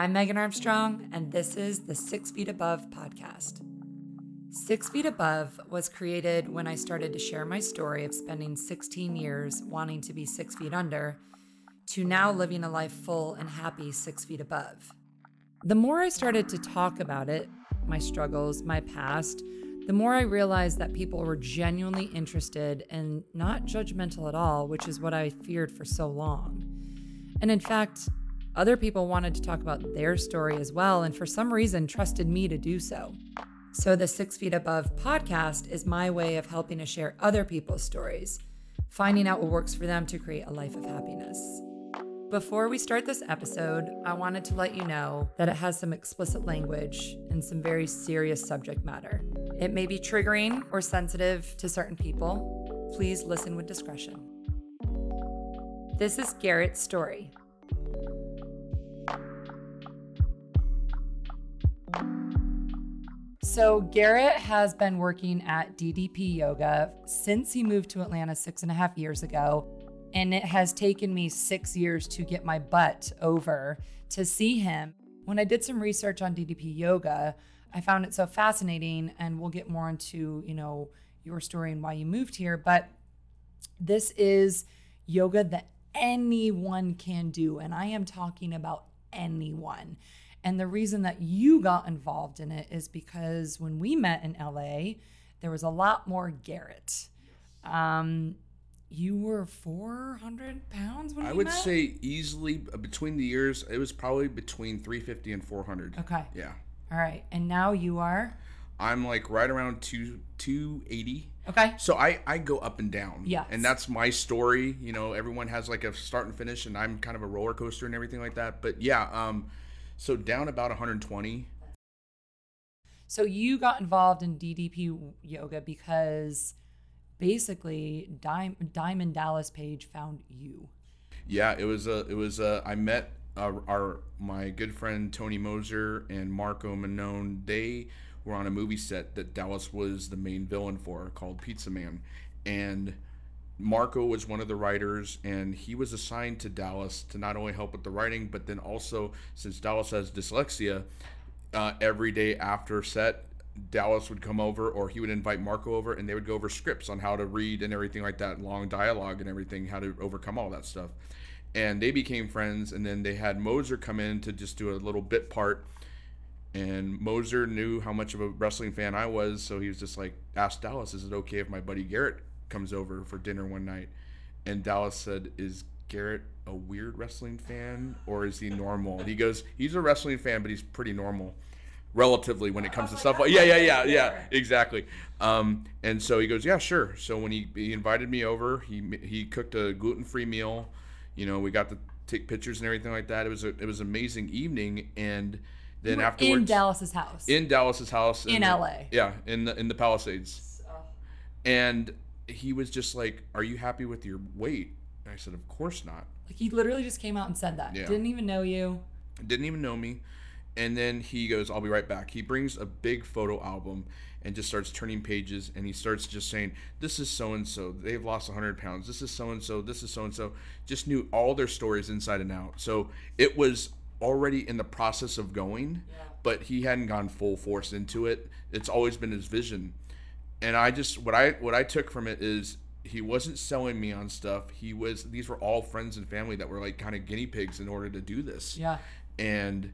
I'm Megan Armstrong, and this is the Six Feet Above podcast. Six Feet Above was created when I started to share my story of spending 16 years wanting to be six feet under to now living a life full and happy six feet above. The more I started to talk about it, my struggles, my past, the more I realized that people were genuinely interested and not judgmental at all, which is what I feared for so long. And in fact, other people wanted to talk about their story as well, and for some reason trusted me to do so. So, the Six Feet Above podcast is my way of helping to share other people's stories, finding out what works for them to create a life of happiness. Before we start this episode, I wanted to let you know that it has some explicit language and some very serious subject matter. It may be triggering or sensitive to certain people. Please listen with discretion. This is Garrett's story. So, Garrett has been working at DDP Yoga since he moved to Atlanta six and a half years ago. And it has taken me six years to get my butt over to see him. When I did some research on DDP Yoga, I found it so fascinating. And we'll get more into, you know, your story and why you moved here. But this is yoga that anyone can do. And I am talking about anyone. And the reason that you got involved in it is because when we met in LA, there was a lot more Garrett. Um, you were 400 pounds when I would met? say easily uh, between the years, it was probably between 350 and 400. Okay. Yeah. All right. And now you are? I'm like right around two 280. Okay. So I I go up and down. Yeah. And that's my story. You know, everyone has like a start and finish, and I'm kind of a roller coaster and everything like that. But yeah, um, so down about 120. So you got involved in DDP yoga because basically Diamond Dallas Page found you. Yeah, it was a it was a I met uh, our my good friend Tony Moser and Marco Manone. They were on a movie set that Dallas was the main villain for called Pizza Man, and Marco was one of the writers, and he was assigned to Dallas to not only help with the writing, but then also since Dallas has dyslexia, uh, every day after set, Dallas would come over, or he would invite Marco over, and they would go over scripts on how to read and everything like that, long dialogue and everything, how to overcome all that stuff. And they became friends, and then they had Moser come in to just do a little bit part. And Moser knew how much of a wrestling fan I was, so he was just like, asked Dallas, "Is it okay if my buddy Garrett comes over for dinner one night?" And Dallas said, "Is Garrett a weird wrestling fan, or is he normal?" And he goes, "He's a wrestling fan, but he's pretty normal." relatively when it comes to stuff like yeah yeah yeah yeah exactly um, and so he goes yeah sure so when he, he invited me over he he cooked a gluten-free meal you know we got to take pictures and everything like that it was a it was an amazing evening and then were afterwards in Dallas's house. in Dallas's house In the- LA. yeah in the in the Palisades and he was just like are you happy with your weight and I said of course not like he literally just came out and said that. Yeah. Didn't even know you. didn't even know me. And then he goes, I'll be right back. He brings a big photo album and just starts turning pages and he starts just saying, This is so and so. They've lost 100 pounds. This is so and so. This is so and so. Just knew all their stories inside and out. So it was already in the process of going, yeah. but he hadn't gone full force into it. It's always been his vision. And I just what I what I took from it is he wasn't selling me on stuff. He was these were all friends and family that were like kind of guinea pigs in order to do this Yeah. and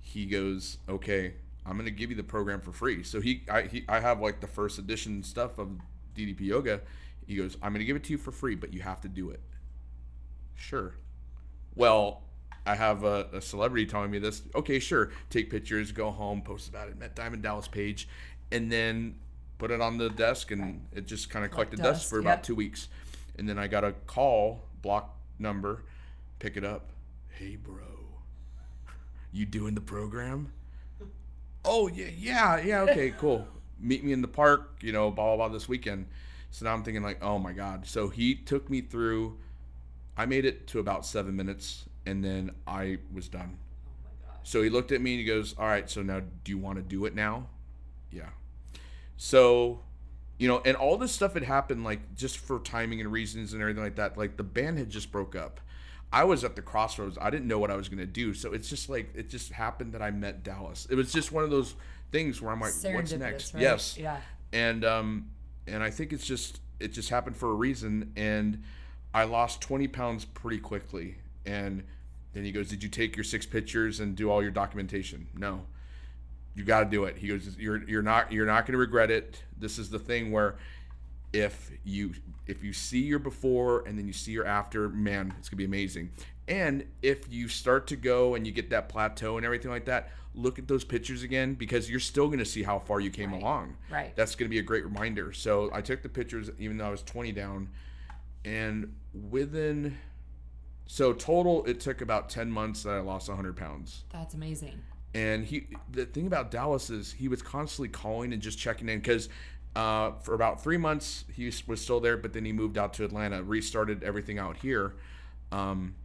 he goes, "Okay, I'm gonna give you the program for free." So he, I, he, I have like the first edition stuff of DDP Yoga. He goes, "I'm gonna give it to you for free, but you have to do it." Sure. Well, I have a, a celebrity telling me this. Okay, sure. Take pictures, go home, post about it. Met Diamond Dallas Page, and then put it on the desk, and it just kind of collected dust, dust, for about two weeks. And then I got a call, block number, pick it up. Hey, bro you doing the program? Oh yeah, yeah, yeah. Okay, cool. Meet me in the park. You know, blah blah blah this weekend. So now I'm thinking like, oh my god. So he took me through. I made it to about seven minutes, and then I was done. Oh so he looked at me and he goes, "All right. So now, do you want to do it now?" Yeah. So, you know, and all this stuff had happened like just for timing and reasons and everything like that. Like the band had just broke up. I was at the crossroads. I didn't know what I was going to do. So it's just like it just happened that I met Dallas. It was just one of those things where I'm like, what's next? right? Yes. Yeah. And um and I think it's just it just happened for a reason and I lost 20 pounds pretty quickly. And then he goes, "Did you take your six pictures and do all your documentation?" No. You got to do it. He goes, "You're you're not you're not going to regret it. This is the thing where if you if you see your before and then you see your after, man, it's gonna be amazing. And if you start to go and you get that plateau and everything like that, look at those pictures again because you're still gonna see how far you came Right. along. Right. That's gonna be a great reminder. So I took the pictures even though I was 20 down, and within so total it took about 10 months that I lost 100 pounds. That's amazing. And he, the thing about Dallas is he was constantly calling and just checking in because uh, for about three months he was still there, but then he moved out to Atlanta, restarted everything out here. Um,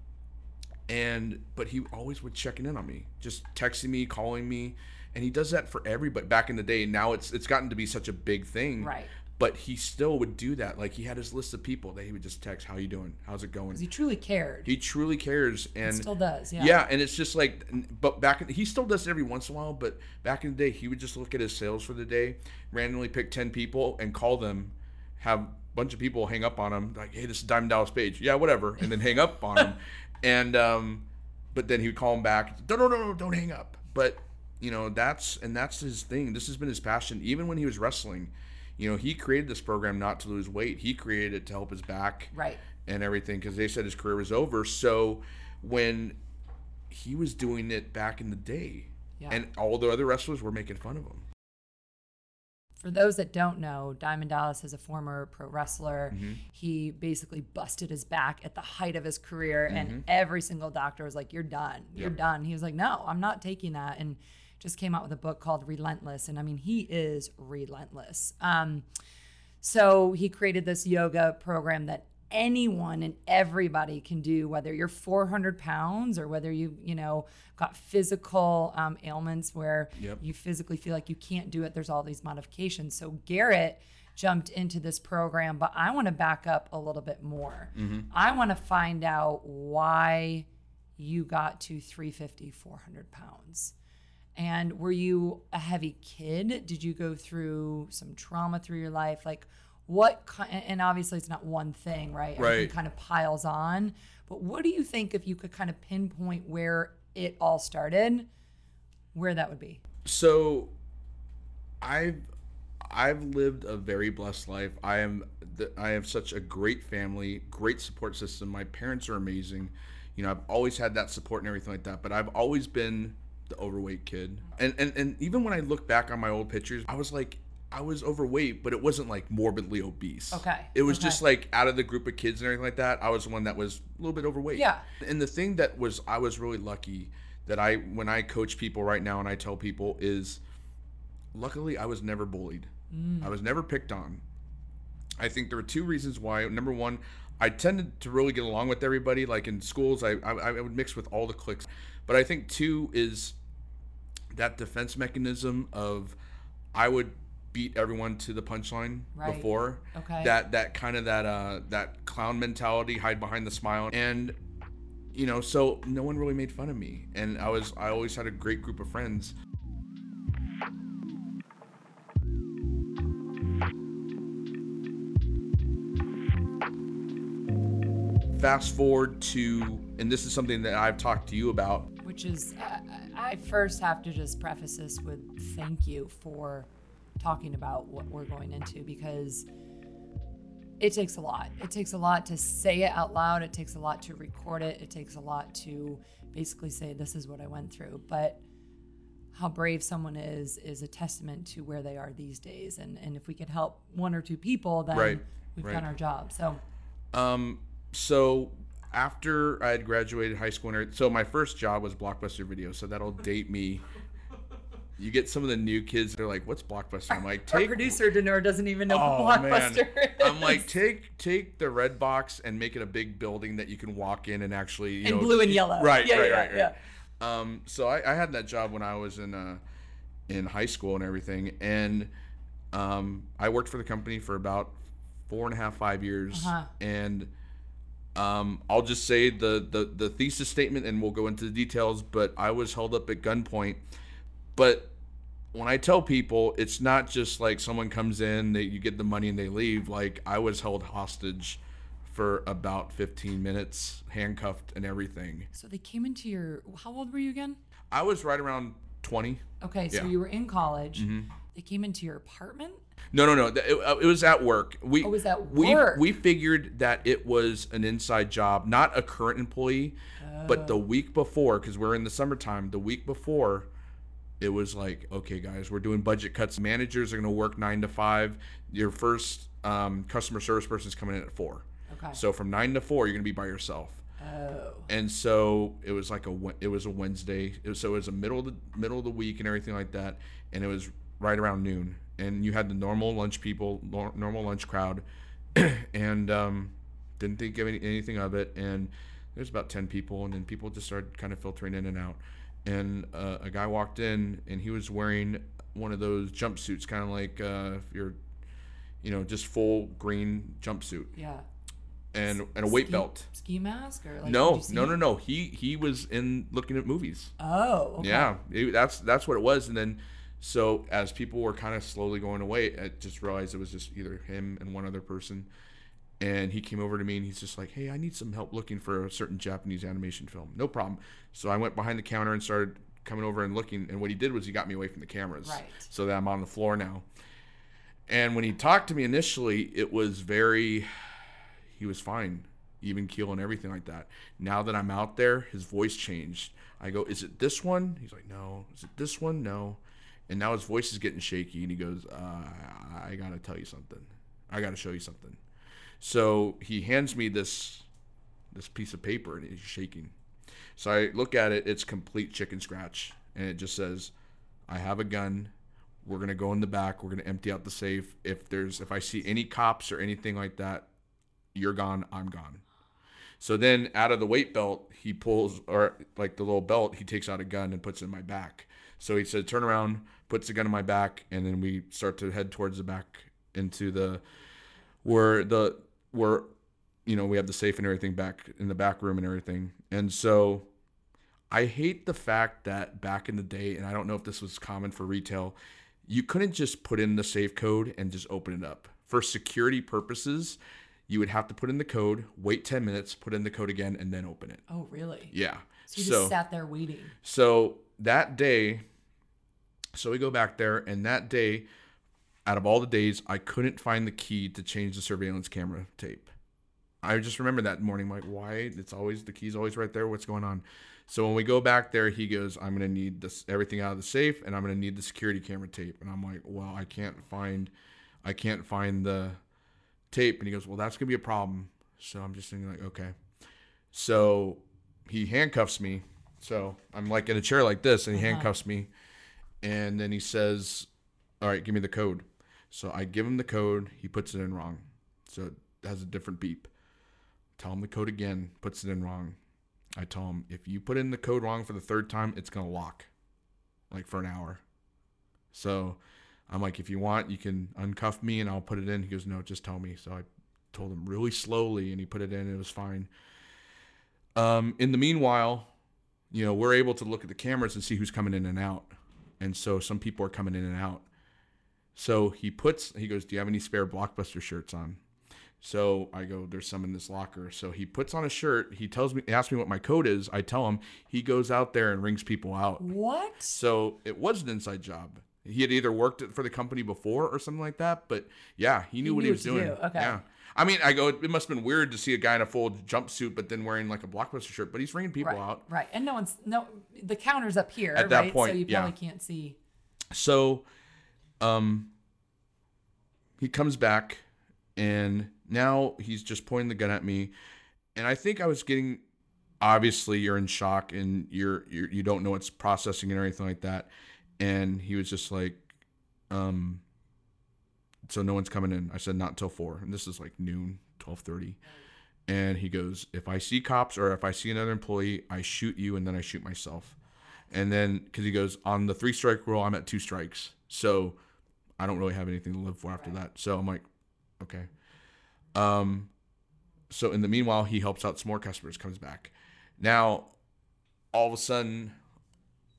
and but he always would checking in on me, just texting me, calling me, and he does that for everybody. Back in the day, now it's it's gotten to be such a big thing, Right. But he still would do that. Like he had his list of people that he would just text, "How you doing? How's it going?" He truly cared. He truly cares, and he Still does. Yeah. yeah, and it's just like, but back in, he still does it every once in a while. But back in the day, he would just look at his sales for the day, randomly pick ten people and call them, have a bunch of people hang up on him, like, hey, this is Diamond Dallas Page, yeah, whatever, and then hang up on him, and um, but then he would call him back, no, no, no, no, don't hang up. But you know, that's and that's his thing. This has been his passion, even when he was wrestling. You know, he created this program not to lose weight. He created it to help his back Right. and everything because they said his career was over. So when he was doing it back in the day, Yeah. and all the other wrestlers were making fun of him. For those that don't know, Diamond Dallas is a former pro wrestler. Mm-hmm. He basically busted his back at the height of his career, Mm-hmm. and every single doctor was like, "You're done. You're Yep. done." He was like, "No, I'm not taking that." And just came out with a book called Relentless, and I mean, he is relentless. Um, so he created this yoga program that anyone and everybody can do, whether you're 400 pounds or whether you, you know, got physical um, ailments where Yep. you physically feel like you can't do it. There's all these modifications. So Garrett jumped into this program, but I want to back up a little bit more. I want to find out why you got to 350, 400 pounds. And were you a heavy kid? Did you go through some trauma through your life? Like, what and obviously it's not one thing, right? Everything Right. kind of piles on. But what do you think if you could kind of pinpoint where it all started, where that would be? So, I've I've lived a very blessed life. I am the, I have such a great family, great support system. My parents are amazing. You know, I've always had that support and everything like that. But I've always been the overweight kid. And and and even when I look back on my old pictures, I was like. I was overweight, but it wasn't like morbidly obese. Okay, It was okay. just like out of the group of kids and everything like that. I was the one that was a little bit overweight. Yeah. And the thing that was I was really lucky that I when I coach people right now and I tell people is luckily I was never bullied. Mm. I was never picked on. I think there were two reasons why. Number one, I tended to really get along with everybody. Like in schools, I, I, I would mix with all the cliques. But I think two is that defense mechanism of I would beat everyone to the punchline Right. before. Okay. That that kind of that uh that clown mentality, hide behind the smile, and you know, so no one really made fun of me, and I was I always had a great group of friends. Fast forward to, and this is something that I've talked to you about. Which is, uh, I first have to just preface this with thank you for talking about what we're going into because it takes a lot. It takes a lot to say it out loud. It takes a lot to record it. It takes a lot to basically say, this is what I went through. But how brave someone is is a testament to where they are these days. And, and if we could help one or two people, then Right, we've right. done our job. So, Um, so after I had graduated high school, and so my first job was Blockbuster Video. So that'll date me. You get some of the new kids. They're like, "What's Blockbuster?" I'm like, our "Take." producer, Denor, doesn't even know Oh what man! Is. I'm like, take take the red box and make it a big building that you can walk in and actually, you And know, blue and yellow. Right, Yeah, right, yeah, right, right. yeah. Um, so I, I had that job when I was in uh, in high school and everything, and um, I worked for the company for about four and a half, five years, Uh-huh. and Um, I'll just say the, the the thesis statement, and we'll go into the details. But I was held up at gunpoint. But when I tell people, it's not just like someone comes in, that you get the money and they leave. Like I was held hostage for about 15 minutes, handcuffed and everything. So they came into your. How old were you again? I was right around 20. Okay, so Yeah. Mm-hmm. you were in college. They came into your apartment. No, no, no. It, uh, it was at work. We Oh, was at we, work. We figured that it was an inside job, not a current employee, oh. but the week before, because we're in the summertime. The week before, it was like, okay, guys, we're doing budget cuts. Managers are going to work nine to five. Your first um, customer service person is coming in at four. Okay. So from nine to four, you're going to be by yourself. oh. and so it was like a it was a Wednesday. It was, so it was a middle of the middle of the week and everything like that, and it was right around noon. And you had the normal lunch people, nor- normal lunch crowd, and um, didn't think of any, anything of it. And there's about ten people, and then people just started kind of filtering in and out. And uh, a guy walked in, and he was wearing one of those jumpsuits, kind of like uh, if you're, you know, just full green jumpsuit Yeah. and and a weight Ski- belt. Ski mask or like? No, no, no, no. He he was in looking at movies. Oh. Okay. Yeah, it- that's that's what it was. And then, so as people were kind of slowly going away, I just realized it was just either him and one other person. And he came over to me and he's just like, "Hey, I need some help looking for a certain Japanese animation film." No problem. So I went behind the counter and started coming over and looking. And what he did was he got me away from the cameras, Right. so that I'm on the floor now. And when he talked to me initially, it was very, he was fine, even keel and everything like that. Now that I'm out there, his voice changed. I go, "Is it this one?" He's like, "No." Is it this one? No. And now his voice is getting shaky, and he goes, uh, "I gotta tell you something. I gotta show you something." So he hands me this this piece of paper, and he's shaking. So I look at it. It's complete chicken scratch, and it just says, "I have a gun. We're gonna go in the back. We're gonna empty out the safe. If there's if I see any cops or anything like that, you're gone. I'm gone." So then, out of the weight belt, he pulls or like the little belt, he takes out a gun and puts it in my back. So he said, "Turn around," puts the gun in my back, and then we start to head towards the back into the where the where you know we have the safe and everything back in the back room and everything. And so I hate the fact that back in the day, and I don't know if this was common for retail, you couldn't just put in the safe code and just open it up. For security purposes, you would have to put in the code, wait 10 minutes, put in the code again, and then open it. Oh, really? Yeah. So you just sat there waiting. So that day, so we go back there, and that day, out of all the days, I couldn't find the key to change the surveillance camera tape. I just remember that morning, like, why? It's always the key's always right there. What's going on? So when we go back there, he goes, "I'm gonna need this everything out of the safe, and I'm gonna need the security camera tape." And I'm like, "Well, I can't find, I can't find the tape." And he goes, "Well, that's gonna be a problem." So I'm just thinking, like, okay. So he handcuffs me. So I'm like in a chair like this, and he Uh-huh. handcuffs me, and then he says, "All right, give me the code." So I give him the code. He puts it in wrong, so it has a different beep. Tell him the code again. Puts it in wrong. I tell him if you put in the code wrong for the third time, it's gonna lock, like for an hour. So I'm like, if you want, you can uncuff me and I'll put it in. He goes, no, just tell me. So I told him really slowly, and he put it in. And it was fine. Um, in the meanwhile, you know, we're able to look at the cameras and see who's coming in and out. And so some people are coming in and out. So he puts, he goes, Do you have any spare Blockbuster shirts on? So I go, There's some in this locker. So he puts on a shirt. He tells me, asks me what my code is. I tell him. He goes out there and rings people out. What? So it was an inside job. He had either worked for the company before or something like that. But yeah, he knew what knew he was doing. do. Okay. Yeah. I mean, I go, it must have been weird to see a guy in a full jumpsuit, but then wearing like a blockbuster shirt. But he's ringing people Right. out. Right. And no one's no the counter's up here. At that right? point, so you yeah. probably can't see. So, um, he comes back, and now he's just pointing the gun at me, and I think I was getting. Obviously, you're in shock and you're, you're you don't know what's processing and everything like that, and he was just like, um. So no one's coming in. I said not till four, and this is like noon, twelve thirty. And he goes, if I see cops or if I see another employee, I shoot you and then I shoot myself. And then, because he goes, on the three strike rule, I'm at two strikes. So I don't really have anything to live for after that. So I'm like, okay. Um, so in the meanwhile, he helps out some more customers, comes back. Now, all of a sudden,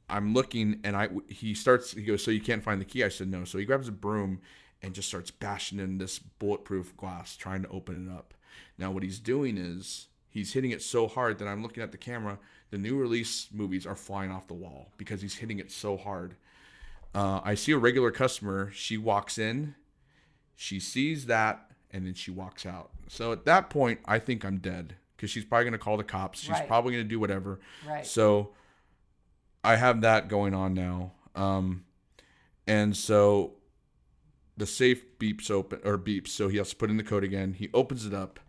I'm looking and I he starts he goes, So you can't find the key? I said no. So he grabs a broom and just starts bashing in this bulletproof glass, trying to open it up. Now what he's doing is he's hitting it so hard that I'm looking at the camera. The new release movies are flying off the wall because he's hitting it so hard. Uh, I see a regular customer. She walks in, she sees that, and then she walks out. So at that point, I think I'm dead because she's probably going to call the cops. She's Right. probably going to do whatever. Right. So I have that going on now. Um, and so the safe beeps open or beeps. So he has to put in the code again. He opens it up.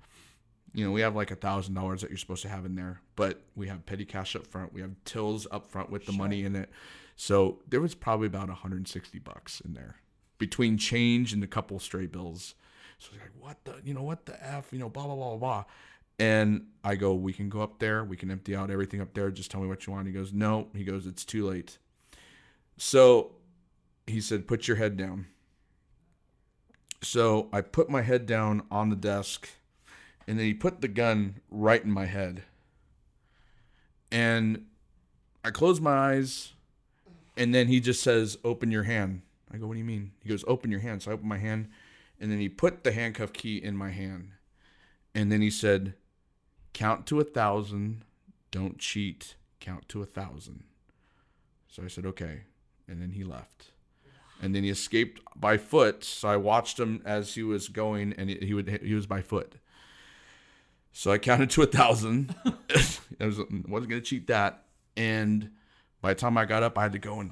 You know, we have like a thousand dollars that you're supposed to have in there, but we have petty cash up front. We have tills up front with the money in it. So there was probably about 160 bucks in there between change and a couple stray bills. So he's like, what the, you know, what the F, you know, blah, blah, blah, blah, blah. And I go, we can go up there. We can empty out everything up there. Just tell me what you want. He goes, no. He goes, it's too late. So he said, put your head down. So I put my head down on the desk and then he put the gun right in my head. And I close my eyes and then he just says, open your hand. I go, what do you mean? He goes, open your hand. So I open my hand and then he put the handcuff key in my hand. And then he said, count to a thousand. Don't cheat. Count to a thousand. So I said, okay. And then he left. And then he escaped by foot. So I watched him as he was going, and he, he would he was by foot. So I counted to a thousand. I was, wasn't gonna cheat that. And by the time I got up, I had to go and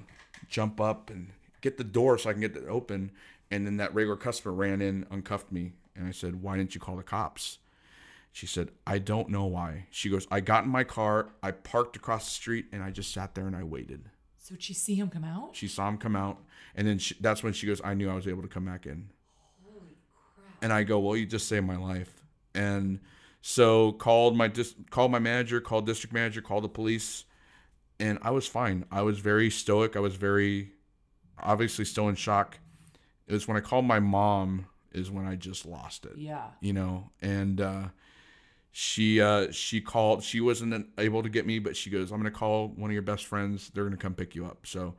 jump up and get the door so I can get it open. And then that regular customer ran in, uncuffed me, and I said, "Why didn't you call the cops?" She said, I don't know why. She goes, I got in my car, I parked across the street, and I just sat there and I waited. So did she see him come out? She saw him come out, and then she, that's when she goes, I knew I was able to come back in. Holy crap! And I go, Well, you just saved my life. And so called my dis- called my manager, called district manager, called the police, and I was fine. I was very stoic. I was very obviously still in shock. It was when I called my mom is when I just lost it Yeah. you know and uh she uh she called she wasn't able to get me but she goes i'm gonna call one of your best friends. They're gonna come pick you up. So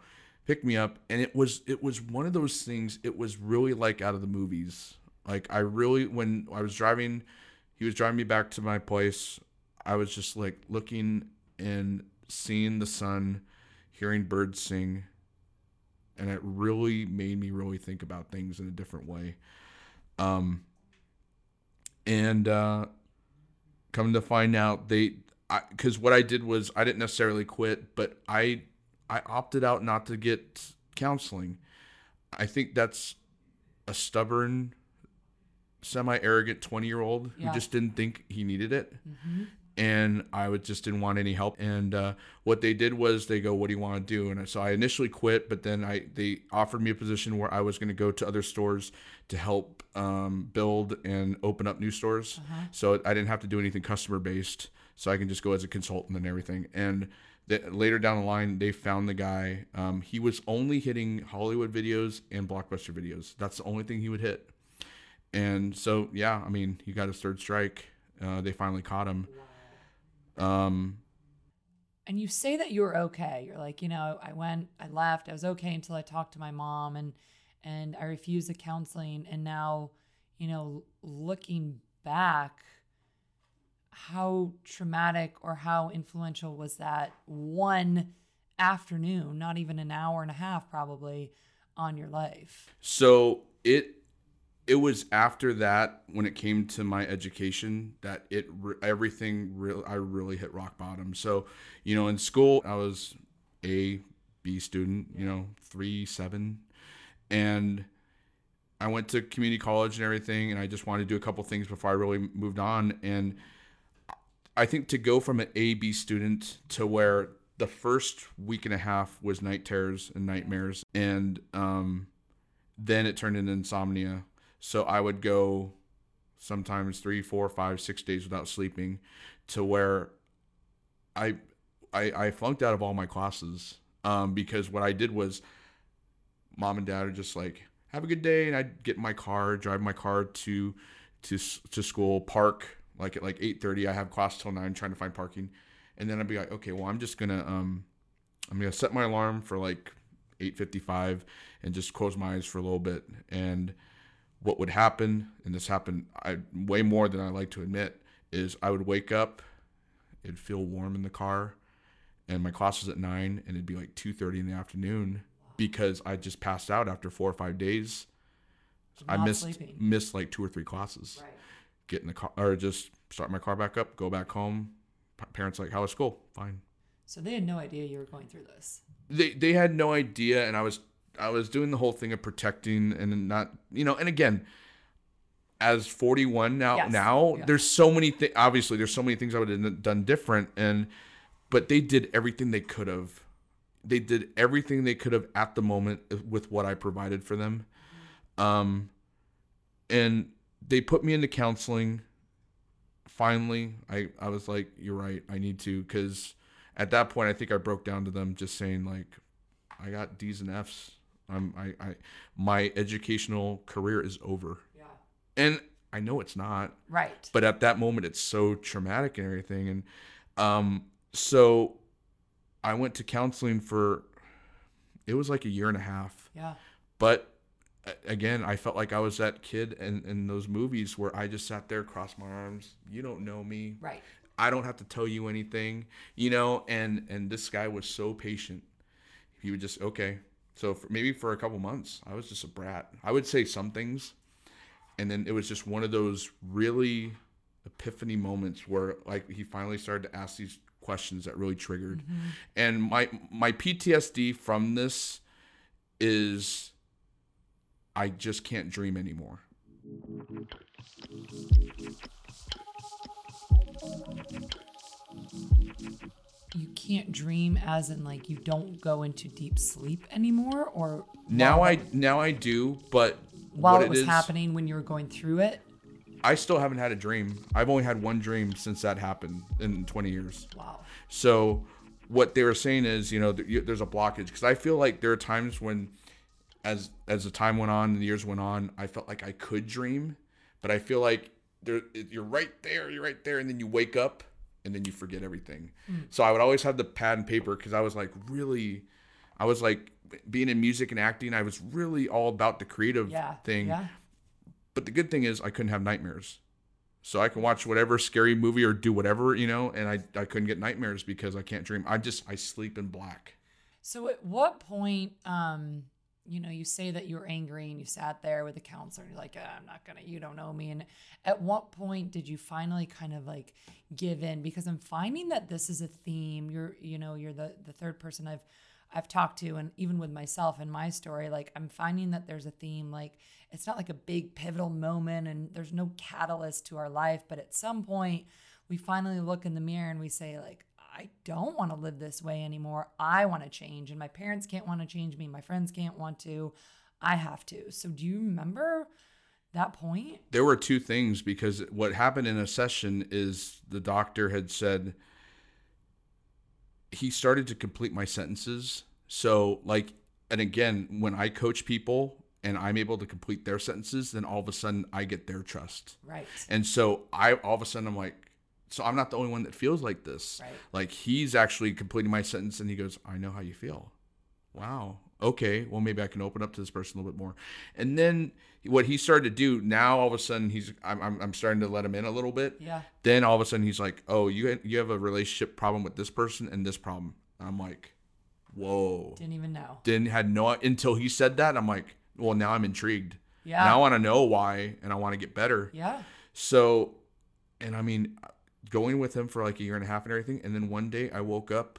pick me up and it was it was one of those things it was really like out of the movies. Like i really when i was driving he was driving me back to my place i was just like looking and seeing the sun hearing birds sing and it really made me really think about things in a different way. Um and uh come to find out they because what i did was i didn't necessarily quit but i i opted out not to get counseling i think that's a stubborn semi arrogant 20 year old Yeah. who just didn't think he needed it Mm-hmm. And I would just didn't want any help. And uh, what they did was they go, "What do you want to do?" And so I initially quit, but then I they offered me a position where I was going to go to other stores to help um, build and open up new stores. So I didn't have to do anything customer based, so I can just go as a consultant and everything. And later down the line, they found the guy. Um, he was only hitting Hollywood videos and blockbuster videos. That's the only thing he would hit. And so, yeah, I mean, he got his third strike. Uh, they finally caught him. Um, And you say that you were okay. You're like, you know, I went, I left, I was okay until I talked to my mom and and I refused the counseling and now, you know, looking back, how traumatic or how influential was that one afternoon, not even an hour and a half probably on your life? so it it was after that when it came to my education that it re- everything real I really hit rock bottom. So, you know, in school I was a B student, you know, 3 7 and I went to community college and everything and I just wanted to do a couple things before I really moved on. And I think to go from an A B student to where the first week and a half was night terrors and nightmares. And um then it turned into insomnia. So I would go sometimes three, four, five, six days without sleeping to where I I, I flunked out of all my classes um, because what I did was mom and dad are just like have a good day and I'd get in my car drive my car to to to school park Like at like eight thirty, I have class till nine, trying to find parking, and then I'd be like, okay, well, I'm just gonna um, I'm gonna set my alarm for like eight fifty five, and just close my eyes for a little bit. And what would happen, and this happened I way more than I like to admit, is I would wake up, it'd feel warm in the car, and my class was at nine, and it'd be like two thirty in the afternoon because I just passed out after four or five days. I missed sleeping. missed like two or three classes. Right. Get in the car or just start my car back up, go back home. Pa- Parents like, how was school? Fine. So they had no idea you were going through this. They they had no idea, and I was I was doing the whole thing of protecting and not you know. And again, as forty one now Yes. now Yeah. there's so many things. Obviously, there's so many things I would have done different, and but they did everything they could have. They did everything they could have at the moment with what I provided for them. Um, and they put me into counseling. Finally, I, I was like, you're right. I need to. Because at that point, I think I broke down to them just saying, like, I got D's and F's. I'm, I, I, my educational career is over. Yeah. And I know it's not Right. but at that moment it's so traumatic and everything and um so i went to counseling for it was like a year and a half yeah. but again i felt like i was that kid in, in those movies where i just sat there crossed my arms you don't know me Right. i don't have to tell you anything you know and and this guy was so patient he would just okay so for, maybe for a couple months i was just a brat. I would say some things and then it was just one of those really epiphany moments where like he finally started to ask these questions that really triggered. Mm-hmm. And my my ptsd from this is i just can't dream anymore You can't dream as in like you don't go into deep sleep anymore or now i now i do but while what it was is- happening when you were going through it. I still haven't had a dream. I've only had one dream since that happened in 20 years. Wow. So what they were saying is, you know, there's a blockage because I feel like there are times when, as as the time went on and the years went on, I felt like I could dream, but I feel like there you're right there, you're right there, and then you wake up and then you forget everything. So I would always have the pad and paper because I was like really, I was like being in music and acting. I was really all about the creative Yeah. thing. Yeah. But the good thing is I couldn't have nightmares. So I can watch whatever scary movie or do whatever, you know, and I, I couldn't get nightmares because I can't dream. I just I sleep in black. So at what point, um, you know, you say that you were angry and you sat there with a counselor and you're like, "Ah, I'm not gonna, you don't know me. And at what point did you finally kind of like give in? Because I'm finding that this is a theme. You're, you know, you're the the third person I've I've talked to, and even with myself and my story, like I'm finding that there's a theme. Like it's not like a big pivotal moment, and there's no catalyst to our life, but at some point, we finally look in the mirror and we say, like, I don't want to live this way anymore. I want to change, and my parents can't want to change me. My friends can't want to. I have to. So, do you remember that point? There were two things because what happened in a session is the doctor had said he started to complete my sentences. So like and again, when I coach people and I'm able to complete their sentences, then all of a sudden I get their trust. Right. And so I all of a sudden I'm like, so I'm not the only one that feels like this. Right. Like he's actually completing my sentence and he goes, I know how you feel. Wow. Okay. Well, maybe I can open up to this person a little bit more. And then what he started to do now, all of a sudden he's, I'm, I'm, I'm starting to let him in a little bit. Yeah. Then all of a sudden he's like, oh, you, you have a relationship problem with this person and this problem. I'm like, whoa. Didn't even know. Didn't had no until he said that. I'm like, well, now I'm intrigued. Yeah. Now I want to know why and I want to get better. Yeah. So, and I mean, going with him for like a year and a half and everything. And then one day I woke up,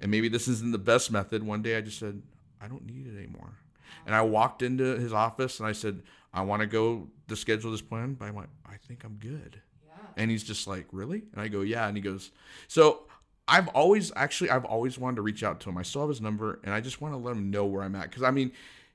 and maybe this isn't the best method. One day I just said, I don't need it anymore. And I walked into his office and I said, I want to go to schedule this plan, but I'm like, I think I'm good. Yeah. And he's just like, really? And I go, yeah. And he goes, so I've always actually I've always wanted to reach out to him. I still have his number, and I just want to let him know where I'm at. Because I mean,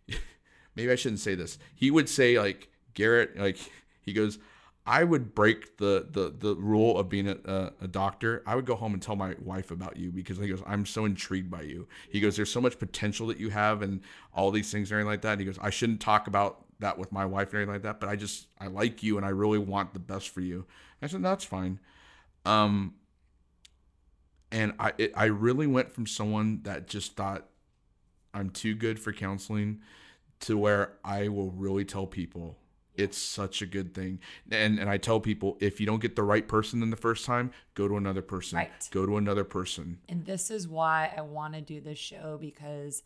maybe I shouldn't say this. He would say like Garrett, like he goes, I would break the the the rule of being a, a, doctor. I would go home and tell my wife about you because he goes, I'm so intrigued by you. He goes, there's so much potential that you have and all these things and everything like that. And he goes, I shouldn't talk about that with my wife and everything like that, but I just I like you and I really want the best for you. I said that's fine. Um, and I it, I really went from someone that just thought I'm too good for counseling to where I will really tell people it's such a good thing. And and I tell people if you don't get the right person in the first time, go to another person. Right. Go to another person. And this is why I want to do this show because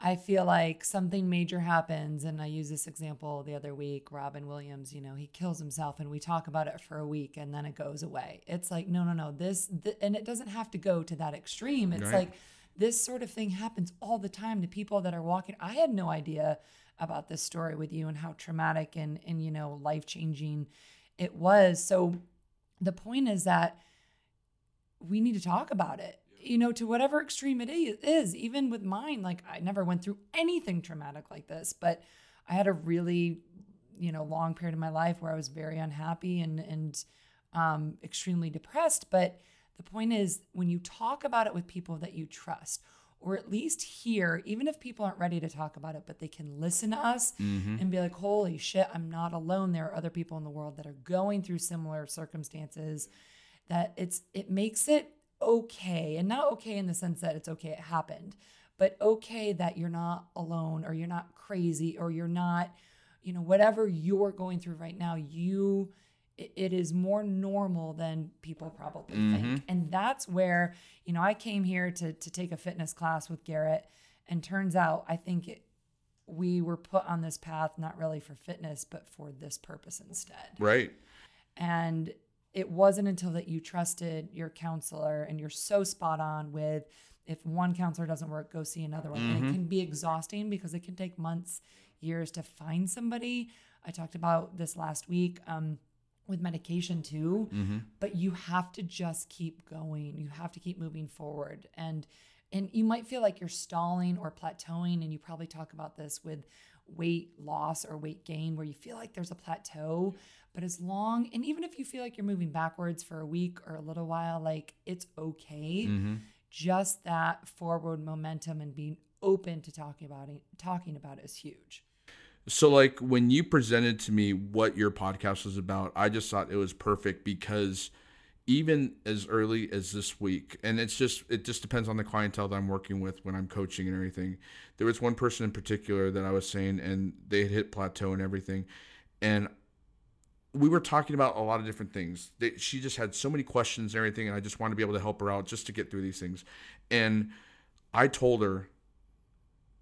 I feel like something major happens. And I use this example the other week Robin Williams, you know, he kills himself and we talk about it for a week and then it goes away. It's like, no, no, no, this, th- and it doesn't have to go to that extreme. It's Right. like this sort of thing happens all the time to people that are walking. I had no idea about this story with you and how traumatic and, and you know, life changing it was. So the point is that we need to talk about it you know to whatever extreme it is. Even with mine like i never went through anything traumatic like this but i had a really you know long period of my life where i was very unhappy and and um, extremely depressed. But the point is when you talk about it with people that you trust or at least hear even if people aren't ready to talk about it but they can listen to us mm-hmm. and be like holy shit i'm not alone. There are other people in the world that are going through similar circumstances that it's it makes it okay and not okay in the sense that it's okay it happened but okay that you're not alone or you're not crazy or you're not you know whatever you're going through right now you it, is more normal than people probably think and that's where you know i came here to to take a fitness class with garrett and turns out i think it, we were put on this path not really for fitness but for this purpose instead Right. and it wasn't until that you trusted your counselor and you're so spot on with if one counselor doesn't work, go see another one. And it can be exhausting because it can take months, years to find somebody. I talked about this last week um, with medication too, mm-hmm. but you have to just keep going. You have to keep moving forward. And and you might feel like you're stalling or plateauing and you probably talk about this with weight loss or weight gain where you feel like there's a plateau. But as long and even if you feel like you're moving backwards for a week or a little while like it's okay. Mm-hmm. Just that forward momentum and being open to talking about it talking about it is huge So like when you presented to me what your podcast was about, I just thought it was perfect because even as early as this week, and it's just it just depends on the clientele that I'm working with when I'm coaching and everything. There was one person in particular that I was saying, and they had hit plateau and everything, and we were talking about a lot of different things. She just had so many questions and everything, and I just wanted to be able to help her out just to get through these things. And I told her,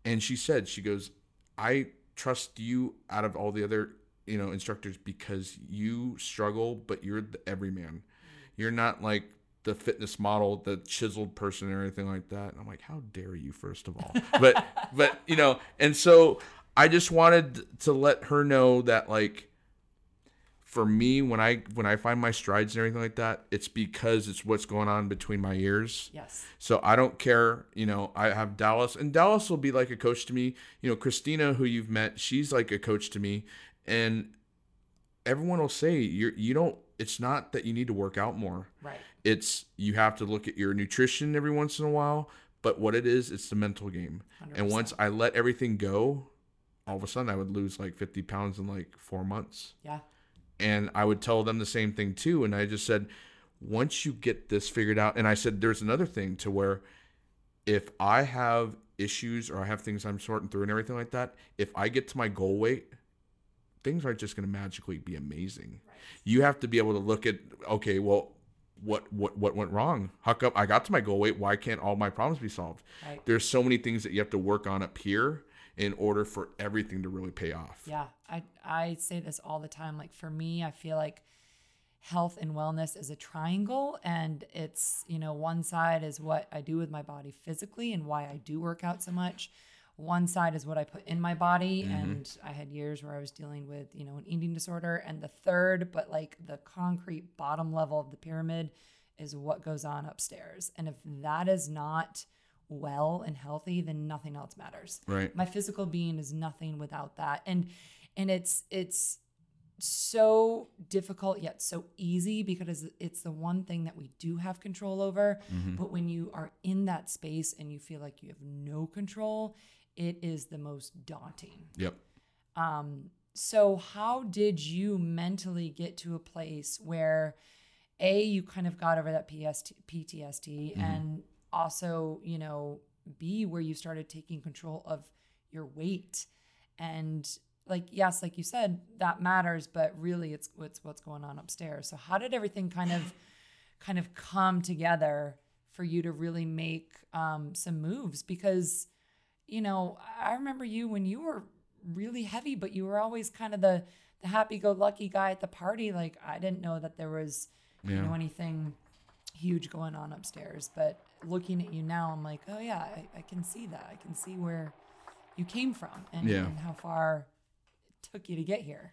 and she said, she goes, I trust you out of all the other, you know, instructors because you struggle, but you're the everyman. You're not like the fitness model, the chiseled person or anything like that. And I'm like, how dare you, first of all? But, but, you know, and so I just wanted to let her know that, like, for me when i when i find my strides and everything like that it's because it's what's going on between my ears yes so I don't care, you know, I have Dallas and Dallas will be like a coach to me. You know, Christina who you've met, she's like a coach to me and everyone will say you're you don't it's not that you need to work out more. right It's you have to look at your nutrition every once in a while, but what it is, it's the mental game. And 100%. once I let everything go, all of a sudden I would lose like 50 pounds in like 4 months yeah and I would tell them the same thing too. And I just said, once you get this figured out, and I said, there's another thing to where if I have issues or I have things I'm sorting through and everything like that, if I get to my goal weight, things aren't just going to magically be amazing. You have to be able to look at, okay, well, what what what went wrong? How come I got to my goal weight? Why can't all my problems be solved? Right. There's so many things that you have to work on up here in order for everything to really pay off. Yeah, I I say this all the time. Like for me, I feel like health and wellness is a triangle and it's, you know, one side is what I do with my body physically and why I do work out so much. One side is what I put in my body mm-hmm. and I had years where I was dealing with, you know, an eating disorder and the third, but like the concrete bottom level of the pyramid is what goes on upstairs. And if that is not well and healthy, then nothing else matters Right. my physical being is nothing without that and and it's it's so difficult yet so easy because it's the one thing that we do have control over but when you are in that space and you feel like you have no control it is the most daunting Yep. Um, so how did you mentally get to a place where a you kind of got over that PST, PTSD Mm-hmm. and also you know be where you started taking control of your weight. And like yes like you said that matters but really it's what's what's going on upstairs. So how did everything kind of kind of come together for you to really make um, some moves? Because you know i remember you when you were really heavy but you were always kind of the the happy-go-lucky guy at the party. Like i didn't know that there was you know anything huge going on upstairs but looking at you now i'm like oh yeah i, I can see that i can see where you came from and, Yeah. and how far it took you to get here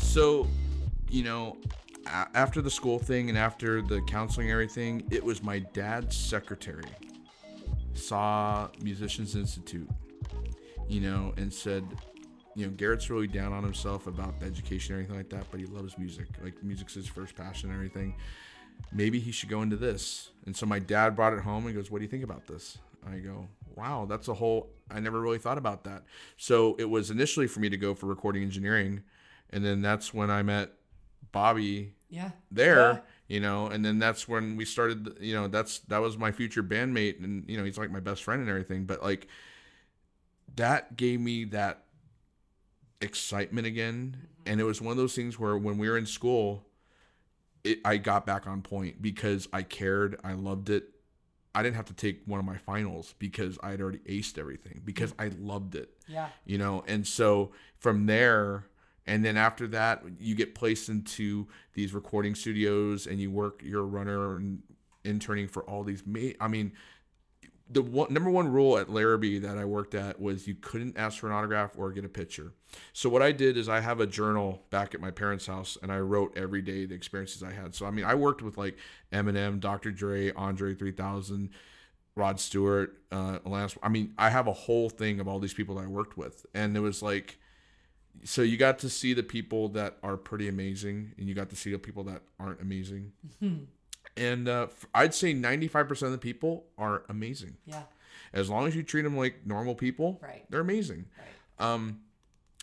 So, you know, after the school thing and after the counseling everything, it was my dad's secretary saw Musicians Institute, you know, and said, you know, Garrett's really down on himself about education or anything like that, but he loves music. Like music's his first passion and everything. Maybe he should go into this. And so my dad brought it home and goes, What do you think about this? I go, Wow, that's a whole I never really thought about that. So it was initially for me to go for recording engineering. And then that's when I met Bobby yeah. there Yeah. you know and then that's when we started you know that's that was my future bandmate and you know he's like my best friend and everything but like that gave me that excitement again. Mm-hmm. And it was one of those things where when we were in school it, i got back on point because i cared i loved it. I didn't have to take one of my finals because i had already aced everything because mm. i loved it yeah. you know and so from there and then after that you get placed into these recording studios and you work you're a runner and interning for all these ma- i mean the one, number one rule at Larrabee that I worked at was you couldn't ask for an autograph or get a picture. So what I did is I have a journal back at my parents' house and I wrote every day the experiences I had. So I mean I worked with like Eminem, Dr. Dre, Andre 3000, Rod Stewart, uh, Alanis. I mean I have a whole thing of all these people that I worked with, and it was like so you got to see the people that are pretty amazing and you got to see the people that aren't amazing. And uh, i'd say 95% of the people are amazing. Yeah. As long as you treat them like normal people Right. they're amazing. Right. Um,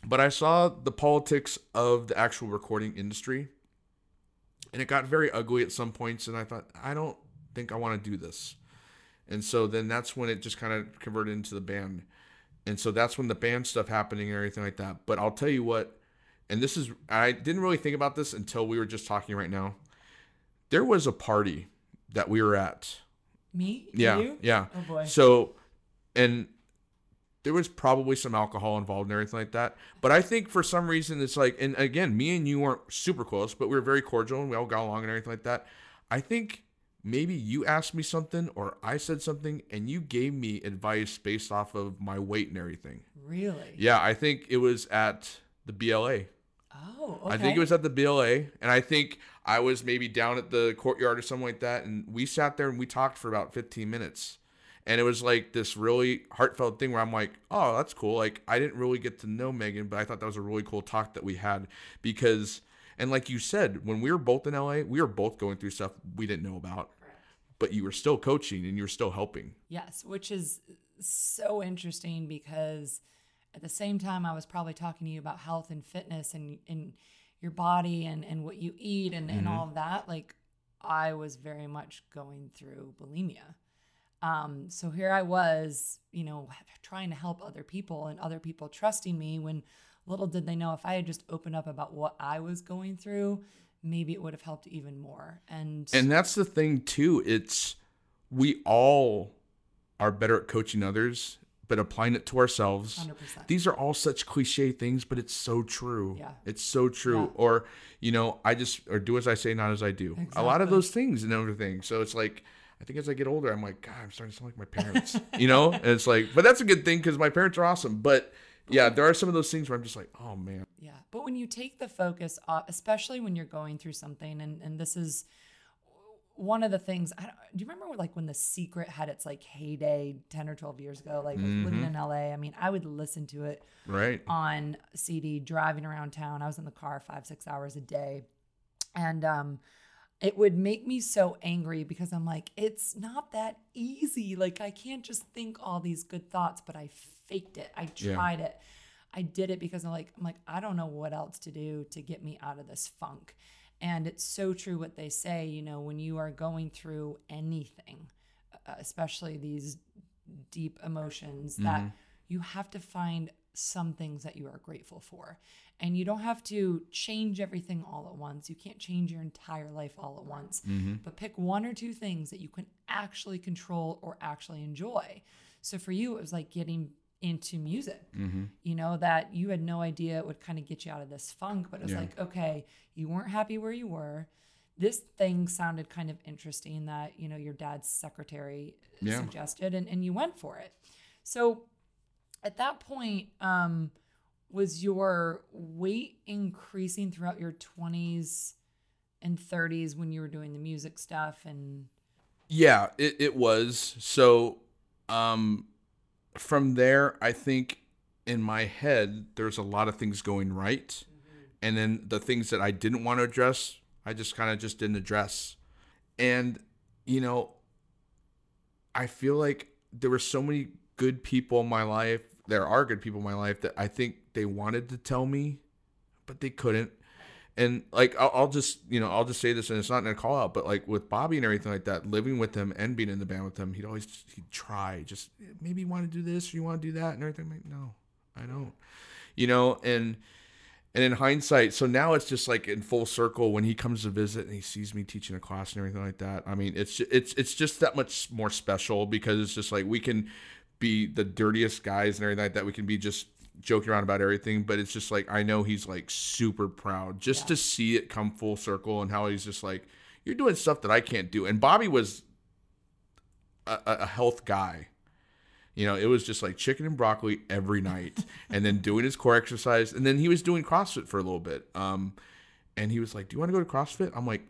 but i saw the politics of the actual recording industry and it got very ugly at some points and i thought i don't think i want to do this. And so then that's when it just kind of converted into the band and so that's when the band stuff happening and everything like that but i'll tell you what and this is i didn't really think about this until we were just talking right now there was a party that we were at me yeah you? yeah oh boy so, and there was probably some alcohol involved and everything like that. But I think for some reason it's like, and again, me and you weren't super close, but we were very cordial and we all got along and everything like that. I think maybe you asked me something or I said something and you gave me advice based off of my weight and everything. really Yeah, I think it was at the BLA. oh okay. I think it was at the BLA, and I think I was maybe down at the courtyard or something like that, and we sat there and we talked for about 15 minutes. And it was like this really heartfelt thing where I'm like, oh, that's cool. Like, I didn't really get to know Megan, but I thought that was a really cool talk that we had because, and like you said, when we were both in LA, we were both going through stuff we didn't know about, but you were still coaching and you were still helping. Yes, which is so interesting because at the same time I was probably talking to you about health and fitness and and your body and and what you eat and and all of that like I was very much going through bulimia. Um so here I was, you know, trying to help other people and other people trusting me when little did they know if I had just opened up about what I was going through, maybe it would have helped even more. And And that's the thing too. It's we all are better at coaching others, but applying it to ourselves. 100%. These are all such cliche things, but it's so true. Yeah. It's so true. Yeah. Or, you know, I just or do as I say, not as I do. A lot of those things and everything. So it's like I think as I get older, I'm like, God, I'm starting to sound like my parents. you know? And it's like, but that's a good thing because my parents are awesome. But yeah, there are some of those things where I'm just like, oh man. Yeah. But when you take the focus off, especially when you're going through something, and, and this is one of the things I don't, do you remember like when the secret had its like heyday 10 or 12 years ago like living in la i mean i would listen to it Right. on cd driving around town i was in the car five six hours a day and um it would make me so angry because i'm like it's not that easy. Like i can't just think all these good thoughts but i faked it. I Yeah. tried it. I did it because i'm like i'm like i don't know what else to do to get me out of this funk. And it's so true what they say you know when you are going through anything especially these deep emotions that mm-hmm. you have to find some things that you are grateful for. And you don't have to change everything all at once. You can't change your entire life all at once. Mm-hmm. But pick one or two things that you can actually control or actually enjoy. So for you, it was like getting into music, mm-hmm. you know, that you had no idea it would kind of get you out of this funk. But it was Yeah. like, okay, you weren't happy where you were. This thing sounded kind of interesting that, you know, your dad's secretary Yeah. suggested and, and you went for it. So at that point, um, was your weight increasing throughout your 20s and 30s when you were doing the music stuff and Yeah, it, it was. So um from there I think in my head there's a lot of things going right. And then the things that I didn't want to address, I just kind of just didn't address. And you know, I feel like there were so many good people in my life. There are good people in my life that I think they wanted to tell me, but they couldn't. And like I'll, I'll just you know I'll just say this and it's not in a call out, but like with Bobby and everything like that, living with him and being in the band with him, he'd always he'd try just maybe you want to do this or you want to do that and everything. I'm like no, I don't, you know. And and in hindsight, so now it's just like in full circle when he comes to visit and he sees me teaching a class and everything like that. I mean, it's it's it's just that much more special because it's just like we can be the dirtiest guys and everything like that. We can be just joking around about everything, but it's just like I know he's like super proud just to see it come full circle and how he's just like you're doing stuff that I can't do. And Bobby was a, a a health guy. You know, it was just like chicken and broccoli every night, and then doing his core exercise, and then he was doing CrossFit for a little bit. Um, and he was like, "Do you want to go to CrossFit?" I'm like,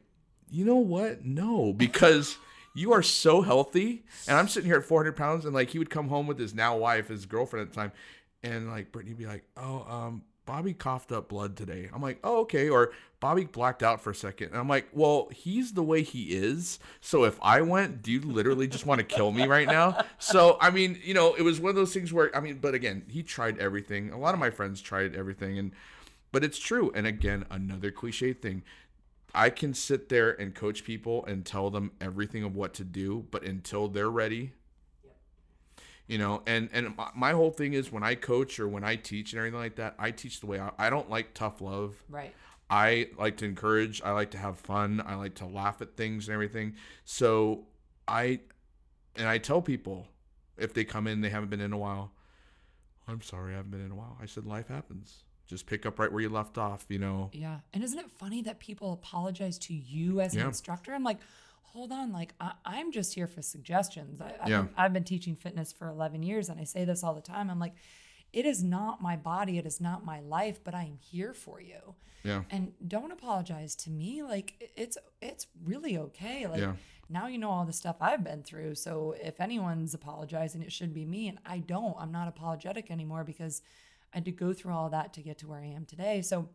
"You know what? No, because you are so healthy." And I'm sitting here at 400 pounds, and like he would come home with his now wife, his girlfriend at the time, and like Brittany would be like, "Oh, um, Bobby coughed up blood today." I'm like, "Oh, okay." Or Bobby blacked out for a second, and I'm like, "Well, he's the way he is. So if I went, do you literally just want to kill me right now?" So I mean, you know, it was one of those things where I mean, but again, he tried everything. A lot of my friends tried everything, and but it's true. And again, another cliche thing. I can sit there and coach people and tell them everything of what to do, but until they're ready, you know and and my- whole thing is when i coach or when i teach and everything like that i teach the way i, I don't like tough love. Right. i like to encourage i like to have fun i like to laugh at things and everything. So i and i tell people if they come in they haven't been in a while i'm sorry i haven't been in a while. I said life happens just pick up right where you left off you know Yeah. And isn't it funny that people apologize to you as an Yeah. instructor? I'm like, hold on, like I, I'm just here for suggestions. I, I've, Yeah. been, I've been teaching fitness for 11 years and I say this all the time. I'm like, it is not my body, it is not my life, but I am here for you. yeah And don't apologize to me. Like it's it's really okay. Like Yeah. now you know all the stuff I've been through. So if anyone's apologizing, it should be me. And I don't. I'm not apologetic anymore because I had to go through all that to get to where I am today. So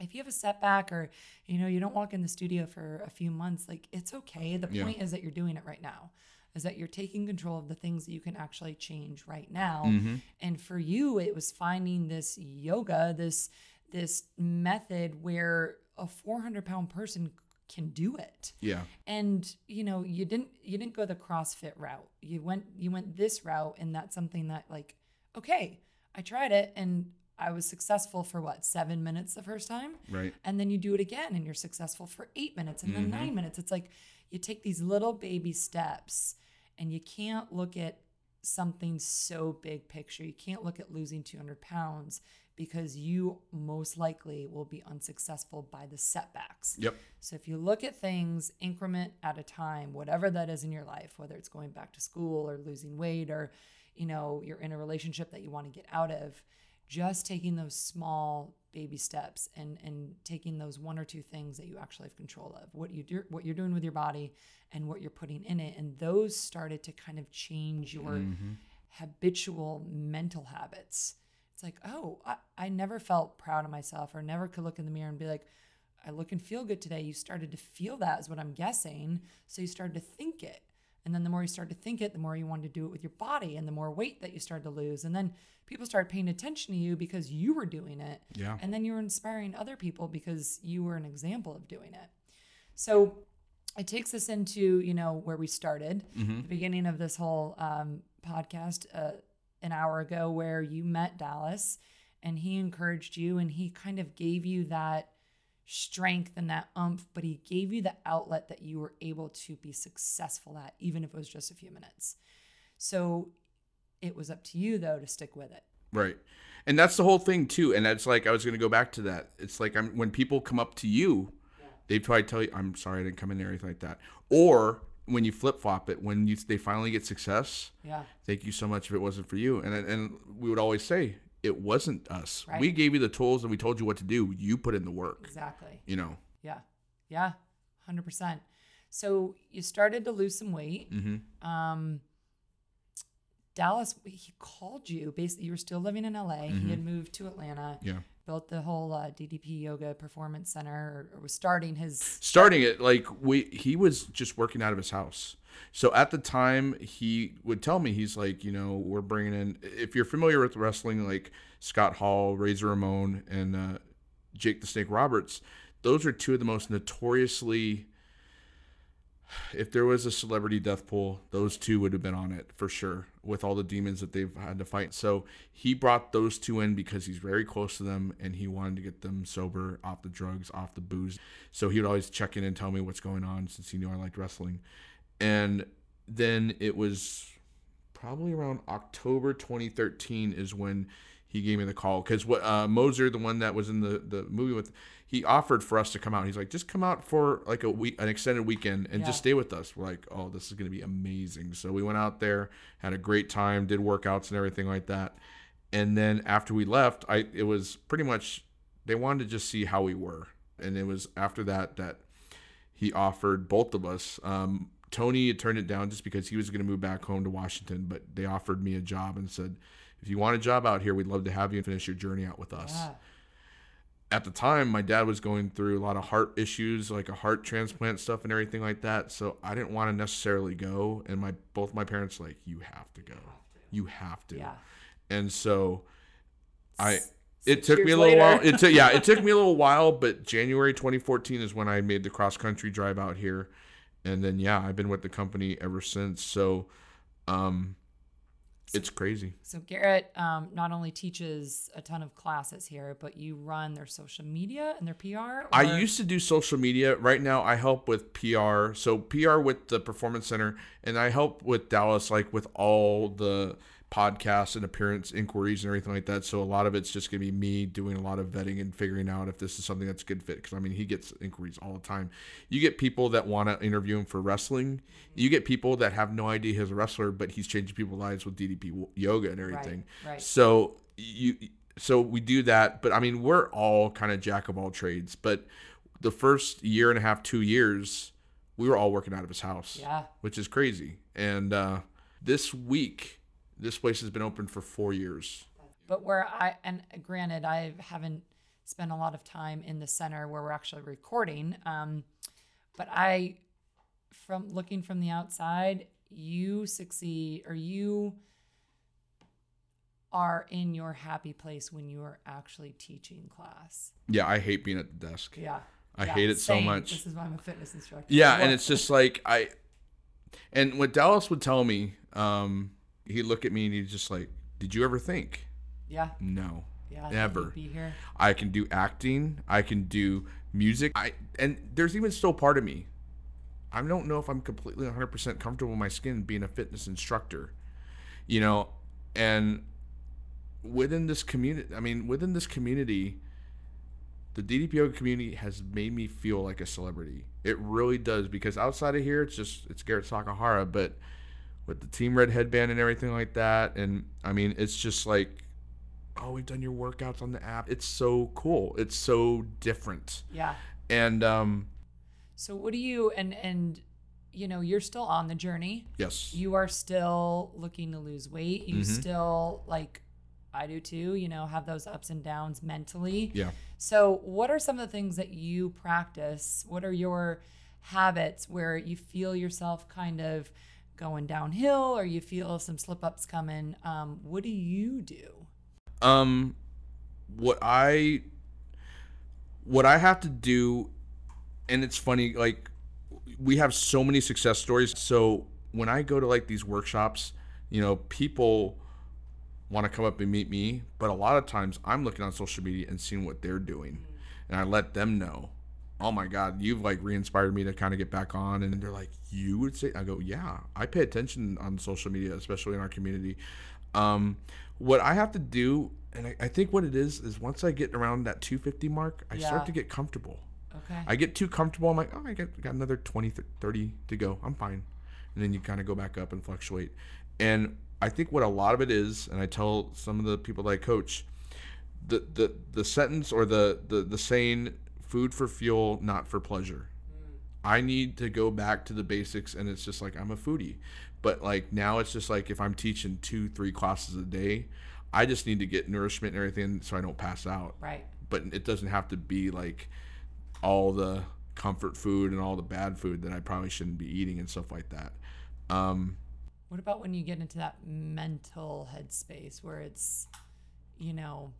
if you have a setback or you know you don't walk in the studio for a few months like it's okay the Yeah. point is that you're doing it right now is that you're taking control of the things that you can actually change right now Mm-hmm. and for you it was finding this yoga this this method where a 400 pound person can do it yeah and you know you didn't you didn't go the crossfit route you went you went this route and that's something that like okay i tried it and i was successful for what seven minutes the first time? Right. And then you do it again and you're successful for eight minutes and then mm-hmm. nine minutes. It's like you take these little baby steps and you can't look at something so big picture. You can't look at losing 200 pounds because you most likely will be unsuccessful by the setbacks. Yep. So if you look at things increment at a time, whatever that is in your life, whether it's going back to school or losing weight or, you know, you're in a relationship that you want to get out of, just taking those small baby steps and and taking those one or two things that you actually have control of what you do what you're doing with your body and what you're putting in it and those started to kind of change your Mm-hmm. habitual mental habits. It's like oh I, I never felt proud of myself or never could look in the mirror and be like i look and feel good today. You started to feel that is what i'm guessing so you started to think it and then the more you started to think it the more you wanted to do it with your body and the more weight that you started to lose and then people started paying attention to you because you were doing it Yeah. and then you were inspiring other people because you were an example of doing it so it takes us into you know where we started Mm-hmm. the beginning of this whole um, podcast uh, an hour ago where you met dallas and he encouraged you and he kind of gave you that strength and that umph but he gave you the outlet that you were able to be successful at even if it was just a few minutes so it was up to you though to stick with it Right. And that's the whole thing too. And that's like I was gonna go back to that. It's like I'm when people come up to you, they probably tell you, I'm sorry I didn't come in there or anything like that. Or when you flip flop it, when you they finally get success, yeah thank you so much if it wasn't for you. And and we would always say, it wasn't us. Right. We gave you the tools and we told you what to do. You put in the work. exactly You know. Yeah. Yeah. 100%. So you started to lose some weight. Mm-hmm. Um, Dallas, he called you. Basically, you were still living in LA. He had moved to Atlanta, Yeah. Built the whole uh, DDP Yoga Performance Center, or, was starting his. starting it like we he was just working out of his house so at the time he would tell me he's like you know we're bringing in if you're familiar with wrestling like scott hall razor ramon and uh, jake the snake roberts those are two of the most notoriously if there was a celebrity death pool those two would have been on it for sure with all the demons that they've had to fight. So he brought those two in because he's very close to them and he wanted to get them sober off the drugs off the booze. So he would always check in and tell me what's going on since he knew i liked wrestling. And then it was probably around october 2013 is when he gave me the call. Because what uh, moser the one that was in the, the movie with he offered for us to come out. He's like just come out for like a week an extended weekend and Yeah. just stay with us. We're like oh this is going to be amazing. So we went out there had a great time did workouts and everything like that. And then after we left i it was pretty much they wanted to just see how we were. And it was after that that he offered both of us um, tony had turned it down just because he was going to move back home to washington but they offered me a job and said if you want a job out here we'd love to have you and finish your journey out with us. Yeah. At the time my dad was going through a lot of heart issues like a heart transplant stuff and everything like that. So i didn't want to necessarily go. And my both my parents like you have to go. You have to. Yeah. and so i it six took me a little later. while. It took yeah it took me a little while but january 2014 is when i made the cross country drive out here. And then yeah i've been with the company ever since. So um it's crazy So Garrett um, not only teaches a ton of classes here, but you run their social media and their PR. I used to do social media. Right now, I help with PR. So PR with the Performance Center, and I help with Dallas, like with all the podcasts and appearance inquiries and everything like that. So a lot of it's just gonna be me doing a lot of vetting and figuring out if this is something that's a good fit. Because I mean, he gets inquiries all the time. You get people that want to interview him for wrestling. You get people that have no idea he's a wrestler, but he's changing people's lives with DDP yoga and everything. right. So you so we do that, but I mean we're all kind of jack of all trades. But the first year and a half, two years, we were all working out of his house, Yeah. which is crazy. And uh, this week, this place has been open for four years. But where I and granted, I haven't spent a lot of time in the center where we're actually recording. Um, but I, from looking from the outside, you succeed or you are in your happy place when you are actually teaching class. Yeah, I hate being at the desk. Yeah. I Yeah, hate it so much. This is why I'm a fitness instructor. Yeah, and it's just like I, and what Dallas would tell me, um, he'd look at me and he's just like, "Did you ever think?" yeah, No. yeah. here. I can do acting. I can do music. I and there's even still part of me. I don't know if I'm completely 100% comfortable in my skin being a fitness instructor. You know, and within this community, I mean, within this community, the DDP yoga community has made me feel like a celebrity. It really does because outside of here, it's just it's Garrett Sakahara, but with the Team Red headband and everything like that, and I mean, it's just like oh, we've done your workouts on the app. It's so cool. It's so different. Yeah. And um, So what do you and and you know, you're still on the journey. yes, You are still looking to lose weight. You Mhm. still like I do too, you know, have those ups and downs mentally. yeah. So, what are some of the things that you practice? What are your habits where you feel yourself kind of going downhill or you feel some slip ups coming? Um, what do you do? Um, what I what I have to do, and it's funny, like we have so many success stories. So when I go to like these workshops, you know, people want to come up and meet me, but a lot of times I'm looking on social media and seeing what they're doing, and I let them know. Oh my God, you've like re-inspired me to kind of get back on, and they're like, "You would say?" I go, "Yeah, I pay attention on social media, especially in our community." Um, what I have to do, and I, I think what it is, is once I get around that 250 mark, I Yeah. start to get comfortable. Okay. I get too comfortable. I'm like, oh, I got, got another 20, 30 to go. I'm fine. And then you kind of go back up and fluctuate. And I think what a lot of it is, and I tell some of the people that I coach, the the, the sentence or the, the, the saying, food for fuel, not for pleasure. I need to go back to the basics, and it's just like I'm a foodie. But like now, it's just like if I'm teaching two, three classes a day, I just need to get nourishment and everything so I don't pass out right. but it doesn't have to be like all the comfort food and all the bad food that I probably shouldn't be eating and stuff like that. Um, What about when you get into that mental headspace where it's, you know,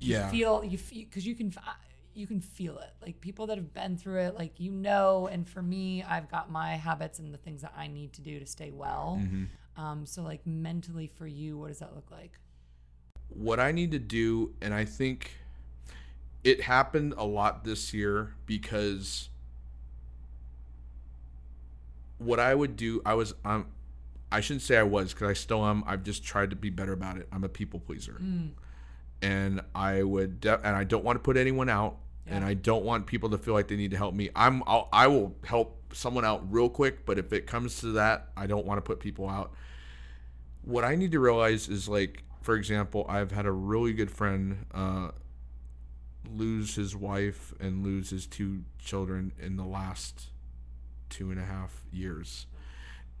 you yeah, feel you because you can you can feel it like people that have been through it like you know and for me i've got my habits and the things that i need to do to stay well Mm-hmm. um so like mentally for you what does that look like what I need to do, and I think it happened a lot this year because what I would do, I was, um, I shouldn't say I was because I still am. I've just tried to be better about it. I'm a people pleaser. And I would de- and I don't want to put anyone out and I don't want people to feel like they need to help me. I'm I'll, I will help someone out real quick, but if it comes to that, I don't want to put people out. What I need to realize is like for example, I've had a really good friend uh, lose his wife and lose his two children in the last two and a half years.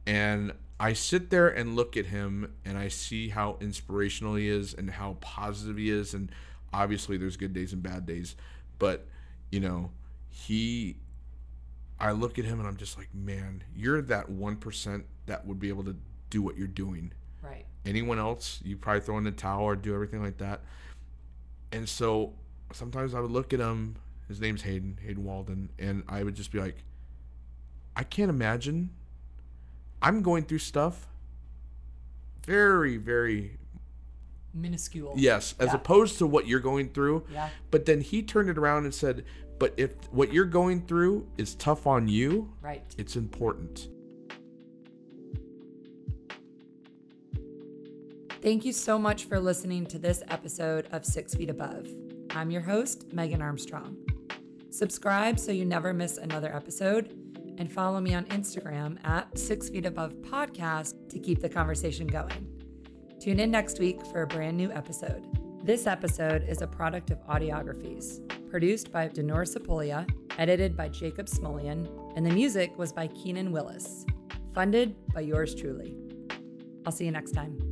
And I sit there and look at him and I see how inspirational he is and how positive he is. And obviously, there's good days and bad days. But, you know, he, I look at him and I'm just like, man, you're that 1% that would be able to do what you're doing. right Anyone else, you probably throw in the towel or do everything like that. And so sometimes I would look at him. His name's Hayden, Hayden Walden. And I would just be like, I can't imagine. I'm going through stuff very, very, minuscule yes, as Yeah. opposed to what you're going through. yeah But then he turned it around and said, But if what you're going through is tough on you, right it's important. Thank you so much for listening to this episode of Six Feet Above. I'm your host, Megan Armstrong. Subscribe so you never miss another episode, and follow me on Instagram at Six Feet Above Podcast to keep the conversation going. Tune in next week for a brand new episode. This episode is a product of Audiographies, produced by Denora Sapolia, edited by Jacob Smolian, and the music was by Keenan Willis, funded by yours truly. I'll see you next time.